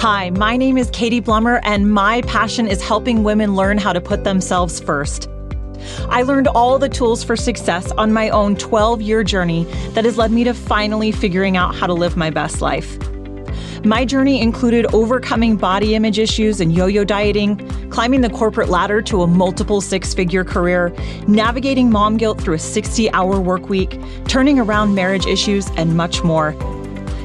Hi, my name is Katy Blommer, and my passion is helping women learn how to put themselves first. I learned all the tools for success on my own 12 year journey that has led me to finally figuring out how to live my best life. My journey included overcoming body image issues and yo yo dieting, climbing the corporate ladder to a multiple six figure career, navigating mom guilt through a 60 hour work week, turning around marriage issues, and much more.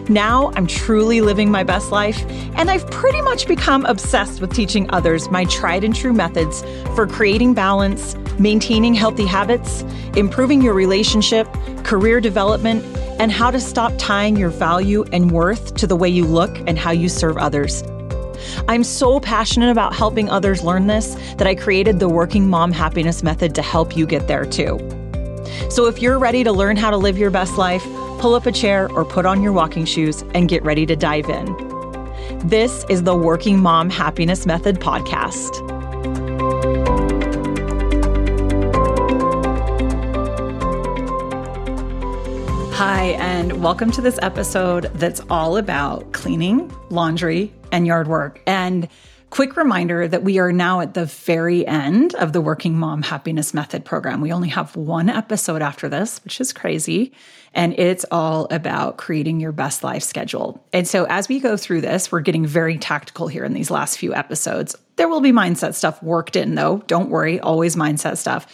Now I'm truly living my best life, and I've pretty much become obsessed with teaching others my tried and true methods for creating balance, maintaining healthy habits, improving your relationship, career development, and how to stop tying your value and worth to the way you look and how you serve others. I'm so passionate about helping others learn this that I created the Working Mom Happiness Method to help you get there too. So if you're ready to learn how to live your best life, pull up a chair or put on your walking shoes and get ready to dive in. This is the Working Mom Happiness Method podcast. Hi, and welcome to this episode that's all about cleaning, laundry, and yard work. And Quick reminder that we are now at the very end of the Working Mom Happiness Method program. We only have one episode after this, which is crazy. And it's all about creating your best life schedule. And so, as we go through this, we're getting very tactical here in these last few episodes. There will be mindset stuff worked in, though. Don't worry, always mindset stuff.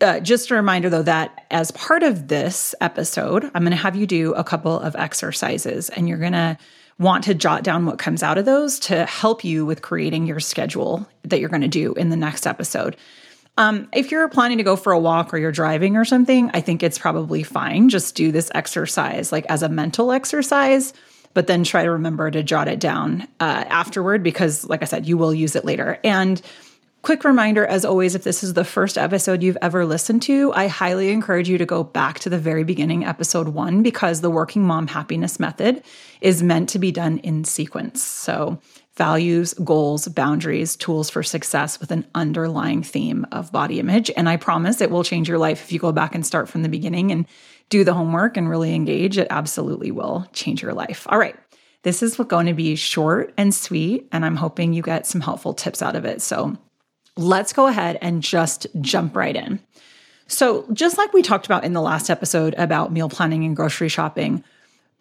Uh, just a reminder though that as part of this episode, I'm going to have you do a couple of exercises and you're going to want to jot down what comes out of those to help you with creating your schedule that you're going to do in the next episode. Um, if you're planning to go for a walk or you're driving or something, I think it's probably fine. Just do this exercise like as a mental exercise, but then try to remember to jot it down uh, afterward because, like I said, you will use it later. And Quick reminder, as always, if this is the first episode you've ever listened to, I highly encourage you to go back to the very beginning, episode one, because the Working Mom Happiness Method is meant to be done in sequence. So, values, goals, boundaries, tools for success with an underlying theme of body image. And I promise it will change your life if you go back and start from the beginning and do the homework and really engage. It absolutely will change your life. All right. This is going to be short and sweet, and I'm hoping you get some helpful tips out of it. So, let's go ahead and just jump right in. So, just like we talked about in the last episode about meal planning and grocery shopping,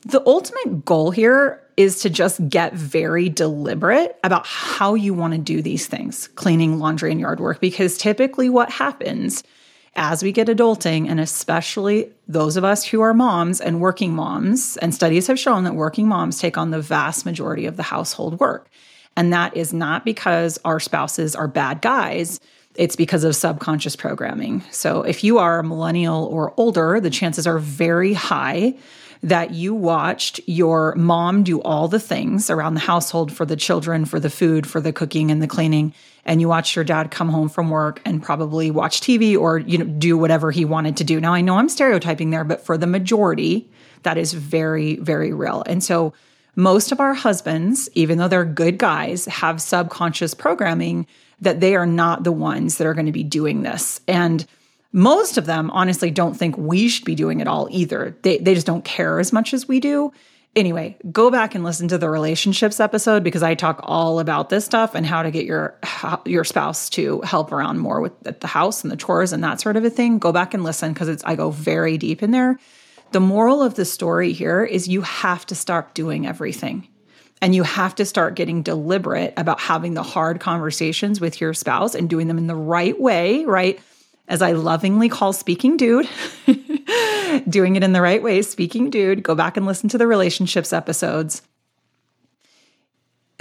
the ultimate goal here is to just get very deliberate about how you want to do these things cleaning, laundry, and yard work. Because typically, what happens as we get adulting, and especially those of us who are moms and working moms, and studies have shown that working moms take on the vast majority of the household work. And that is not because our spouses are bad guys. It's because of subconscious programming. So, if you are a millennial or older, the chances are very high that you watched your mom do all the things around the household for the children, for the food, for the cooking and the cleaning, and you watched your dad come home from work and probably watch TV or you know do whatever he wanted to do. Now I know I'm stereotyping there, but for the majority, that is very very real. And so most of our husbands, even though they're good guys, have subconscious programming that they are not the ones that are going to be doing this. And most of them honestly don't think we should be doing it all either. They, they just don't care as much as we do. Anyway, go back and listen to the relationships episode because I talk all about this stuff and how to get your your spouse to help around more with the house and the chores and that sort of a thing. Go back and listen because it's I go very deep in there. The moral of the story here is you have to stop doing everything. And you have to start getting deliberate about having the hard conversations with your spouse and doing them in the right way, right? As I lovingly call speaking dude, doing it in the right way, speaking dude. Go back and listen to the relationships episodes.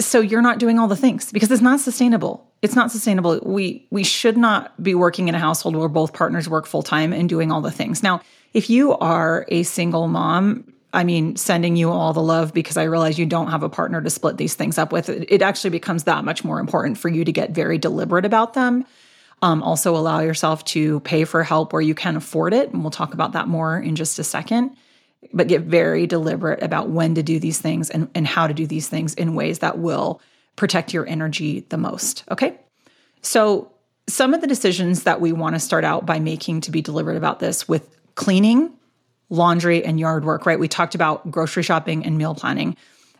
So you're not doing all the things because it's not sustainable. It's not sustainable. We we should not be working in a household where both partners work full time and doing all the things. Now, if you are a single mom, I mean, sending you all the love because I realize you don't have a partner to split these things up with. It actually becomes that much more important for you to get very deliberate about them. Um, also, allow yourself to pay for help where you can afford it. And we'll talk about that more in just a second. But get very deliberate about when to do these things and, and how to do these things in ways that will protect your energy the most. Okay. So, some of the decisions that we want to start out by making to be deliberate about this with cleaning, laundry, and yard work, right? We talked about grocery shopping and meal planning.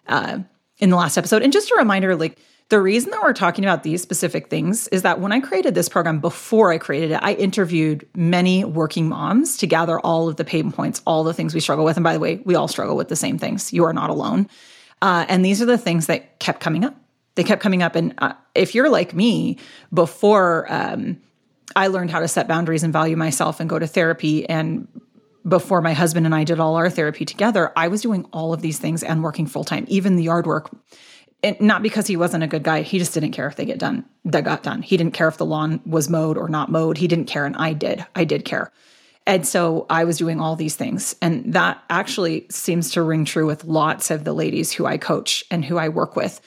Uh, in the last episode. And just a reminder like, the reason that we're talking about these specific things is that when I created this program, before I created it, I interviewed many working moms to gather all of the pain points, all the things we struggle with. And by the way, we all struggle with the same things. You are not alone. Uh, and these are the things that kept coming up. They kept coming up. And uh, if you're like me, before um, I learned how to set boundaries and value myself and go to therapy, and before my husband and I did all our therapy together, I was doing all of these things and working full time, even the yard work and not because he wasn't a good guy. He just didn't care if they get done. That got done. He didn't care if the lawn was mowed or not mowed. He didn't care, and I did. I did care. And so I was doing all these things. And that actually seems to ring true with lots of the ladies who I coach and who I work with.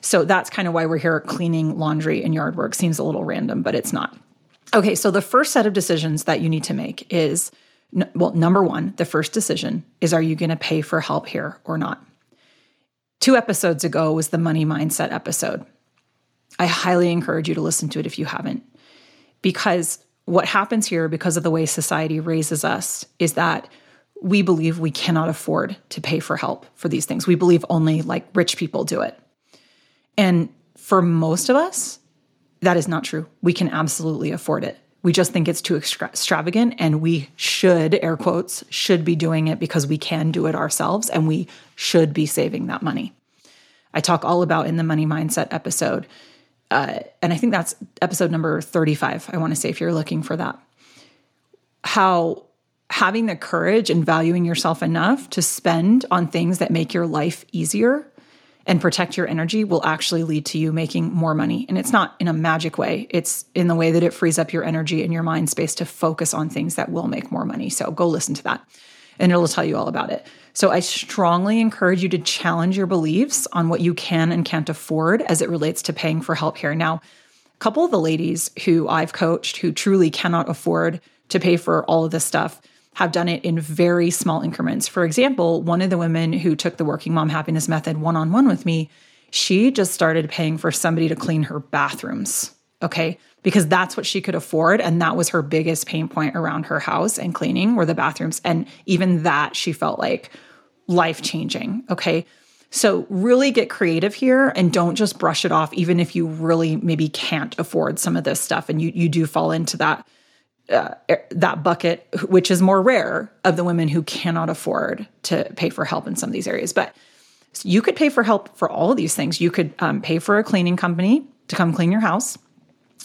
So that's kind of why we're here cleaning laundry and yard work. Seems a little random, but it's not. Okay, so the first set of decisions that you need to make is well, number one, the first decision is are you going to pay for help here or not? Two episodes ago was the money mindset episode. I highly encourage you to listen to it if you haven't, because what happens here, because of the way society raises us, is that we believe we cannot afford to pay for help for these things. We believe only like rich people do it. And for most of us, that is not true. We can absolutely afford it. We just think it's too extravagant and we should, air quotes, should be doing it because we can do it ourselves and we should be saving that money. I talk all about in the money mindset episode. Uh, and I think that's episode number 35. I want to say if you're looking for that. How having the courage and valuing yourself enough to spend on things that make your life easier and protect your energy will actually lead to you making more money. And it's not in a magic way, it's in the way that it frees up your energy and your mind space to focus on things that will make more money. So go listen to that and it'll tell you all about it. So I strongly encourage you to challenge your beliefs on what you can and can't afford as it relates to paying for help here. Now, a couple of the ladies who I've coached who truly cannot afford to pay for all of this stuff have done it in very small increments. For example, one of the women who took the Working Mom Happiness Method one on one with me, she just started paying for somebody to clean her bathrooms. Okay. Because that's what she could afford. And that was her biggest pain point around her house and cleaning were the bathrooms. And even that she felt like life changing. Okay. So really get creative here and don't just brush it off, even if you really maybe can't afford some of this stuff and you, you do fall into that uh, that bucket, which is more rare of the women who cannot afford to pay for help in some of these areas. But you could pay for help for all of these things. You could um, pay for a cleaning company to come clean your house.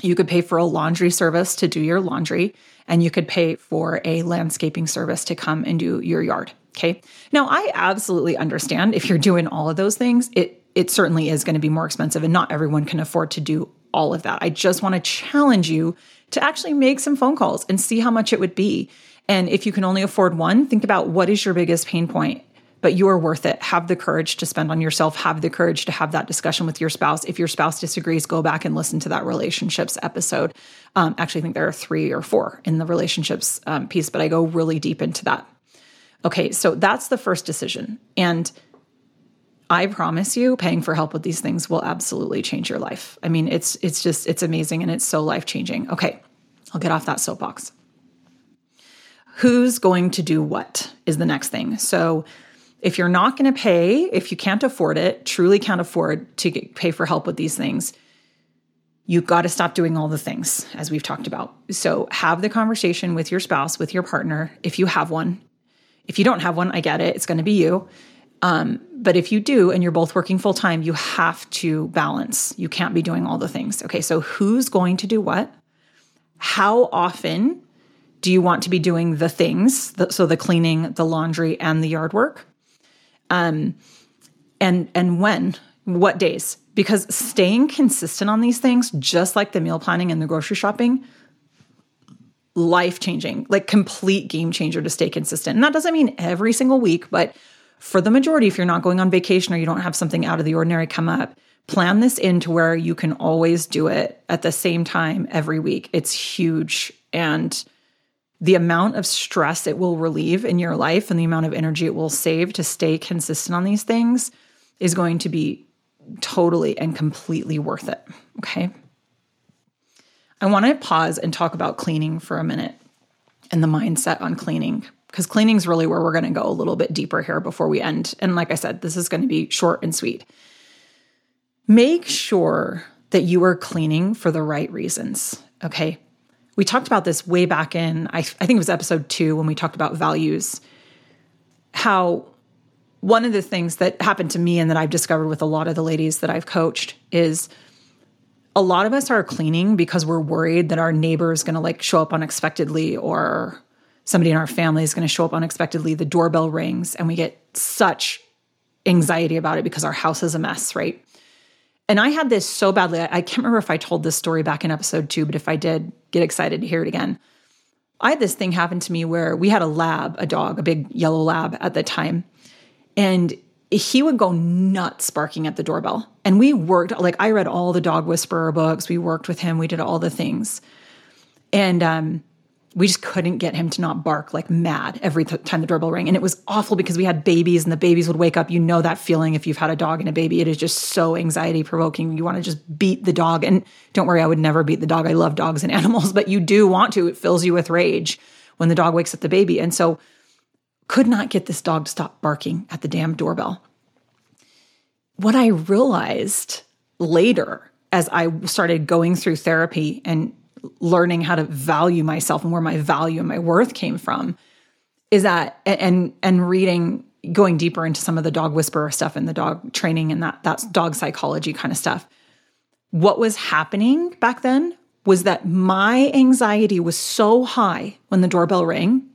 You could pay for a laundry service to do your laundry, and you could pay for a landscaping service to come and do your yard. Okay. Now, I absolutely understand if you're doing all of those things, it it certainly is going to be more expensive, and not everyone can afford to do all of that. I just want to challenge you to actually make some phone calls and see how much it would be. And if you can only afford one, think about what is your biggest pain point, but you are worth it. Have the courage to spend on yourself, have the courage to have that discussion with your spouse. If your spouse disagrees, go back and listen to that relationships episode. Um, actually, I think there are three or four in the relationships um, piece, but I go really deep into that. Okay, so that's the first decision. And I promise you, paying for help with these things will absolutely change your life. I mean, it's it's just it's amazing and it's so life changing. Okay, I'll get off that soapbox. Who's going to do what is the next thing. So, if you're not going to pay, if you can't afford it, truly can't afford to get, pay for help with these things, you've got to stop doing all the things as we've talked about. So, have the conversation with your spouse, with your partner, if you have one. If you don't have one, I get it. It's going to be you. Um, but if you do and you're both working full time, you have to balance. You can't be doing all the things. Okay, so who's going to do what? How often do you want to be doing the things? The, so the cleaning, the laundry, and the yard work. Um, and and when? What days? Because staying consistent on these things, just like the meal planning and the grocery shopping, life changing, like complete game changer to stay consistent. And that doesn't mean every single week, but for the majority, if you're not going on vacation or you don't have something out of the ordinary come up, plan this into where you can always do it at the same time every week. It's huge. And the amount of stress it will relieve in your life and the amount of energy it will save to stay consistent on these things is going to be totally and completely worth it. Okay. I want to pause and talk about cleaning for a minute and the mindset on cleaning because cleaning is really where we're going to go a little bit deeper here before we end. And like I said, this is going to be short and sweet. make sure that you are cleaning for the right reasons. Okay. We talked about this way back in, I, I think it was episode two when we talked about values. How one of the things that happened to me and that I've discovered with a lot of the ladies that I've coached is a lot of us are cleaning because we're worried that our neighbor is going to like show up unexpectedly or somebody in our family is going to show up unexpectedly. The doorbell rings and we get such anxiety about it because our house is a mess, right? And I had this so badly. I can't remember if I told this story back in episode two, but if I did, get excited to hear it again. I had this thing happen to me where we had a lab, a dog, a big yellow lab at the time. And he would go nuts barking at the doorbell. And we worked, like, I read all the dog whisperer books. We worked with him. We did all the things. And um, we just couldn't get him to not bark like mad every th- time the doorbell rang. And it was awful because we had babies and the babies would wake up. You know that feeling if you've had a dog and a baby. It is just so anxiety provoking. You want to just beat the dog. And don't worry, I would never beat the dog. I love dogs and animals, but you do want to. It fills you with rage when the dog wakes up the baby. And so could not get this dog to stop barking at the damn doorbell. What I realized later as I started going through therapy and learning how to value myself and where my value and my worth came from is that and and reading going deeper into some of the dog whisperer stuff and the dog training and that that's dog psychology kind of stuff. What was happening back then was that my anxiety was so high when the doorbell rang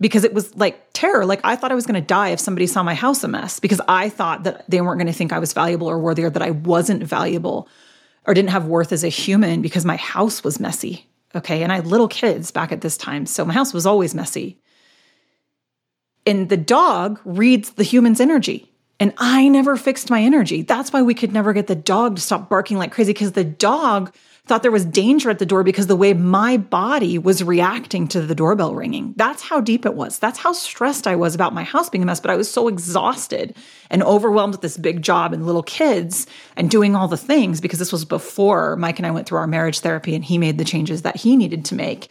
because it was like terror. Like i thought i was going to die if somebody saw my house a mess because i thought that they weren't going to think i was valuable or worthy or that i wasn't valuable or didn't have worth as a human because my house was messy. Okay. And I had little kids back at this time. So my house was always messy. And the dog reads the human's energy. And I never fixed my energy. That's why we could never get the dog to stop barking like crazy because the dog thought there was danger at the door because the way my body was reacting to the doorbell ringing. That's how deep it was. That's how stressed I was about my house being a mess. But I was so exhausted and overwhelmed with this big job and little kids and doing all the things because this was before Mike and I went through our marriage therapy and he made the changes that he needed to make.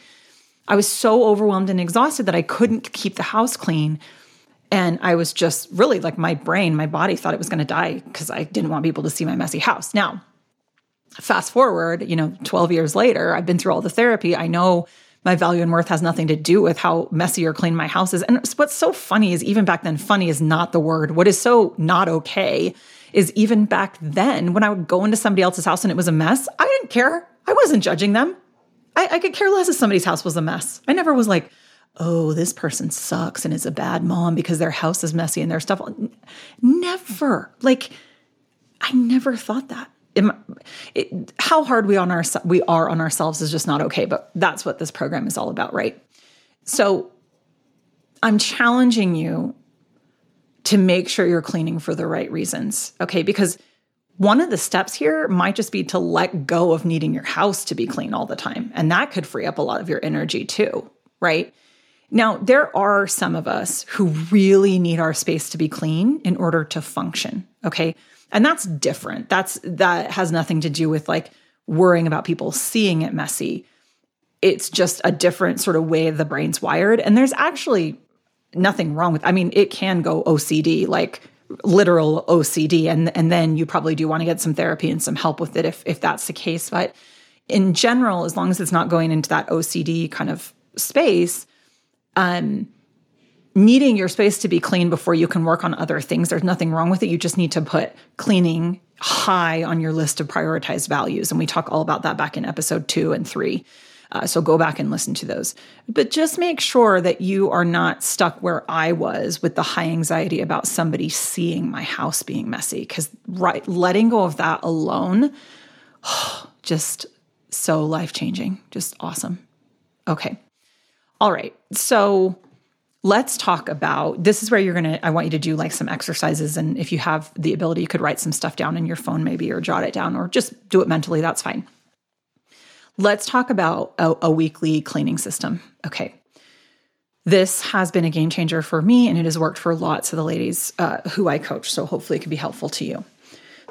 I was so overwhelmed and exhausted that I couldn't keep the house clean. And I was just really like my brain, my body thought it was going to die because I didn't want people to see my messy house. Now, fast forward, you know, 12 years later, I've been through all the therapy. I know my value and worth has nothing to do with how messy or clean my house is. And what's so funny is even back then, funny is not the word. What is so not okay is even back then, when I would go into somebody else's house and it was a mess, I didn't care. I wasn't judging them. I, I could care less if somebody's house was a mess. I never was like, oh, this person sucks and is a bad mom because their house is messy and their stuff. Never. Like, I never thought that it, how hard we on our we are on ourselves is just not okay. But that's what this program is all about, right? So I'm challenging you to make sure you're cleaning for the right reasons, okay? Because one of the steps here might just be to let go of needing your house to be clean all the time, and that could free up a lot of your energy too, right? Now, there are some of us who really need our space to be clean in order to function, okay? And that's different. That's that has nothing to do with like worrying about people seeing it messy. It's just a different sort of way the brain's wired. And there's actually nothing wrong with I mean, it can go OCD, like literal OCD. And and then you probably do want to get some therapy and some help with it if if that's the case. But in general, as long as it's not going into that OCD kind of space, um, needing your space to be clean before you can work on other things. There's nothing wrong with it. You just need to put cleaning high on your list of prioritized values. And we talk all about that back in episode two and three. Uh, so go back and listen to those. But just make sure that you are not stuck where I was with the high anxiety about somebody seeing my house being messy. Because right, letting go of that alone, just so life changing, just awesome. Okay. All right. So let's talk about this is where you're going to i want you to do like some exercises and if you have the ability you could write some stuff down in your phone maybe or jot it down or just do it mentally that's fine. Let's talk about a, a weekly cleaning system. Okay. This has been a game changer for me and it has worked for lots of the ladies uh, who i coach so hopefully it can be helpful to you.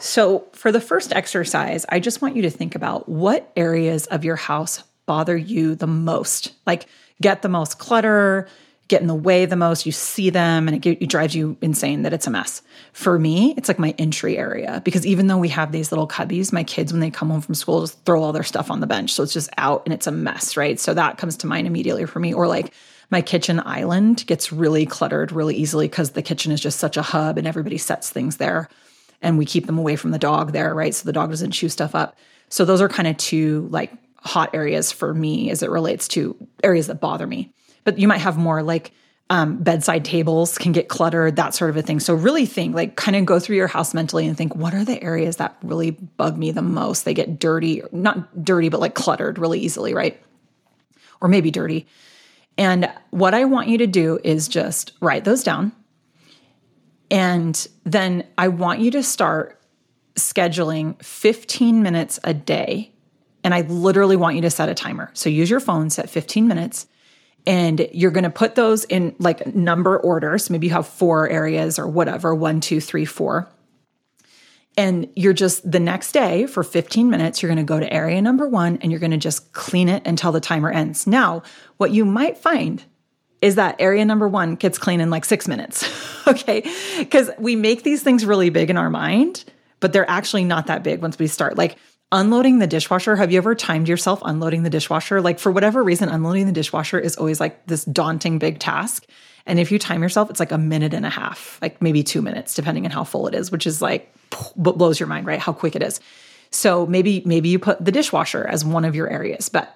So for the first exercise i just want you to think about what areas of your house bother you the most. Like get the most clutter get in the way the most. You see them and it, get, it, drives you insane that it's a mess. For me, it's like my entry area because even though we have these little cubbies, my kids, when they come home from school, just throw all their stuff on the bench. So it's just out and it's a mess, right? So that comes to mind immediately for me. Or like my kitchen island gets really cluttered really easily because the kitchen is just such a hub and everybody sets things there and we keep them away from the dog there, right? So the dog doesn't chew stuff up. So those are kind of two like hot areas for me as it relates to areas that bother me but you might have more like um, bedside tables can get cluttered, that sort of a thing. So really think, like, kind of go through your house mentally and think, what are the areas that really bug me the most? They get dirty, not dirty, but like cluttered really easily, right? Or maybe dirty. And what I want you to do is just write those down. And then I want you to start scheduling 15 minutes a day. And I literally want you to set a timer. So use your phone, set 15 minutes and you're going to put those in like number order. So Maybe you have four areas or whatever one, two, three, four. And you're just the next day for 15 minutes, you're going to go to area number one and you're going to just clean it until the timer ends. Now, what you might find is that area number one gets clean in like six minutes. okay. Because we make these things really big in our mind, but they're actually not that big once we start. Like unloading the dishwasher. Have you ever timed yourself unloading the dishwasher? Like for whatever reason unloading the dishwasher is always like this daunting big task. And if you time yourself it's like a minute and a half like maybe two minutes depending on how full it is which is like blows your mind right? How quick it is. So maybe maybe you put the dishwasher as one of your areas but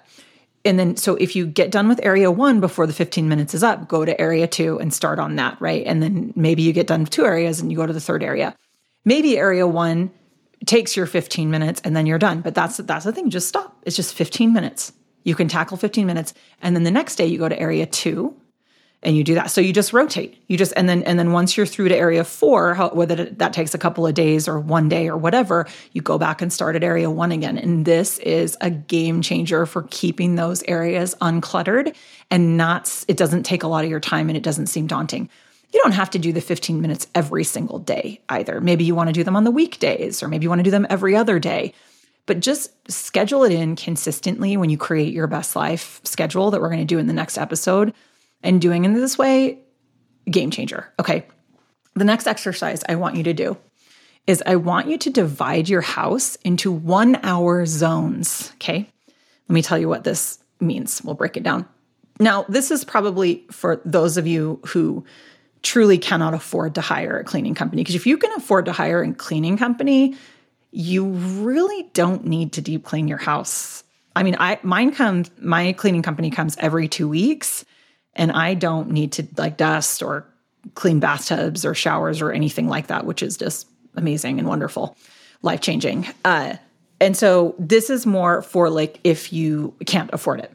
and then so if you get done with area one before the 15 minutes is up go to area two and start on that right? And then maybe you get done with two areas and you go to the third area. Maybe area one takes your 15 minutes and then you're done. But that's that's the thing. Just stop. It's just 15 minutes. You can tackle 15 minutes. And then the next day you go to area two and you do that. So you just rotate. You just and then and then once you're through to area four, how, whether that takes a couple of days or one day or whatever, you go back and start at area one again. And this is a game changer for keeping those areas uncluttered and not. It doesn't take a lot of your time and it doesn't seem daunting. You don't have to do the 15 minutes every single day either. Maybe you want to do them on the weekdays, or maybe you want to do them every other day. But just schedule it in consistently when you create your best life schedule that we're going to do in the next episode. And doing it this way, game changer. Okay. The next exercise I want you to do is I want you to divide your house into one hour zones. Okay. Let me tell you what this means. We'll break it down. Now, this is probably for those of you who truly cannot afford to hire a cleaning company. Because if you can afford to hire a cleaning company, you really don't need to deep clean your house. I mean, I mine comes my cleaning company comes every 2 weeks and I don't need to like dust or clean bathtubs or showers or anything like that, which is just amazing and wonderful, life-changing. Uh and so this is more for like if you can't afford it.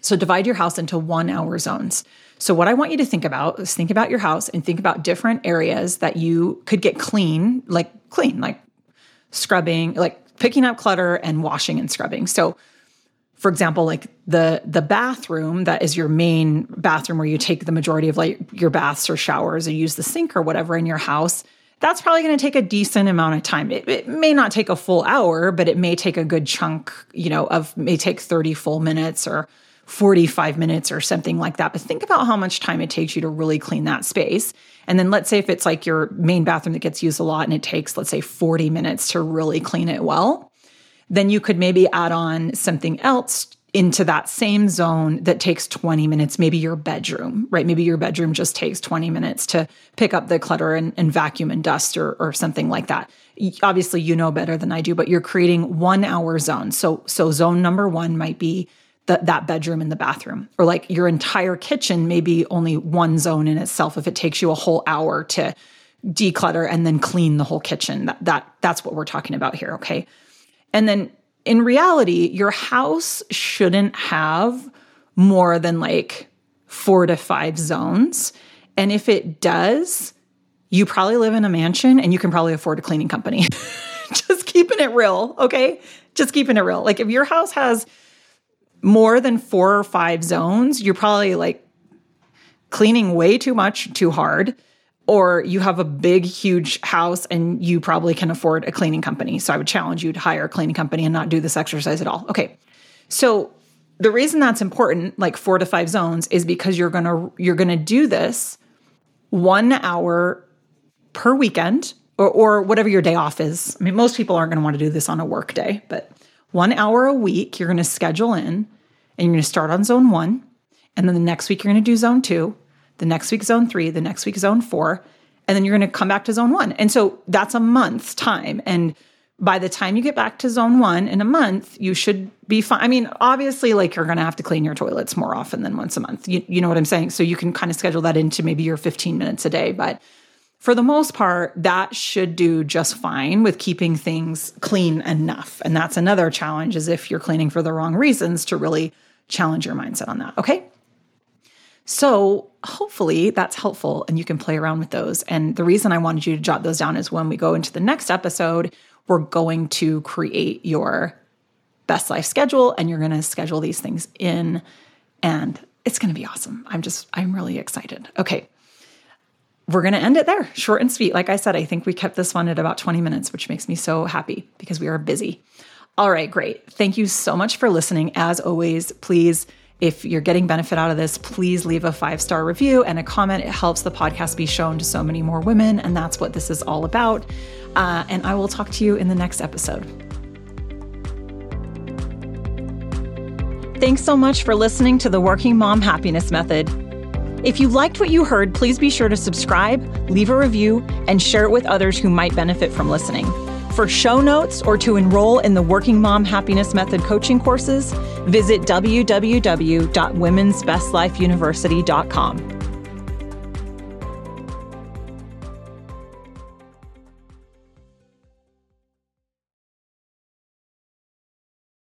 So divide your house into 1 hour zones. So, what I want you to think about is think about your house and think about different areas that you could get clean, like clean, like scrubbing, like picking up clutter and washing and scrubbing. So, for example, like the the bathroom that is your main bathroom where you take the majority of like your baths or showers or use the sink or whatever in your house, that's probably going to take a decent amount of time. It, it, may not take a full hour, but it may take a good chunk, you know, of may take 30 full minutes or 45 minutes or something like that. But think about how much time it takes you to really clean that space. And then let's say if it's like your main bathroom that gets used a lot and it takes, let's say, 40 minutes to really clean it well, then you could maybe add on something else into that same zone that takes 20 minutes, maybe your bedroom, right? Maybe your bedroom just takes 20 minutes to pick up the clutter and, and vacuum and dust or, or something like that. Obviously, you know better than I do, but you're creating one hour zones. So, so zone number one might be the, that bedroom and the bathroom. Or like your entire kitchen maybe only one zone in itself if it takes you a whole hour to declutter and then clean the whole kitchen. That, that that's what we're talking about here okay? And then in reality your house shouldn't have more than like four to five zones. And if it does you probably live in a mansion and you can probably afford a cleaning company. Just keeping it real okay? Just keeping it real. Like if your house has more than four or five zones, you're probably like cleaning way too much too hard or you have a big huge house and you probably can afford a cleaning company. So i would challenge you to hire a cleaning company and not do this exercise at all. Okay. So the reason that's important, like four to five zones, is because you're gonna you're gonna do this one hour per weekend or, or whatever your day off is. I mean, most people aren't gonna want to do this on a work day, but one hour a week you're gonna schedule in and you're gonna start on zone one. And then the next week you're gonna do zone two, the next week zone three, the next week zone four, and then you're gonna come back to zone one. And so that's a month's time. And by the time you get back to zone one in a month, you should be fine. I mean, obviously, like you're going to have to clean your toilets more often than once a month. You, you know what I'm saying? So you can kind of schedule that into maybe your 15 minutes a day. But for the most part, that should do just fine with keeping things clean enough. And that's another challenge is if you're cleaning for the wrong reasons to really challenge your mindset on that. Okay. So hopefully that's helpful and you can play around with those. And the reason I wanted you to jot those down is when we go into the next episode, we're going to create your best life schedule and you're going to schedule these things in and it's going to be awesome. I'm just, I'm really excited. Okay. We're going to end it there, short and sweet. Like I said, I think we kept this one at about 20 minutes, which makes me so happy because we are busy. All right, great. Thank you so much for listening. As always, please if you're getting benefit out of this, please leave a five star review and a comment. It helps the podcast be shown to so many more women. And that's what this is all about. Uh, and I will talk to you in the next episode. Thanks so much for listening to the Working Mom Happiness Method. If you liked what you heard, please be sure to subscribe, leave a review, and share it with others who might benefit from listening. For show notes or to enroll in the Working Mom Happiness Method coaching courses, visit www.womensbestlifeuniversity.com.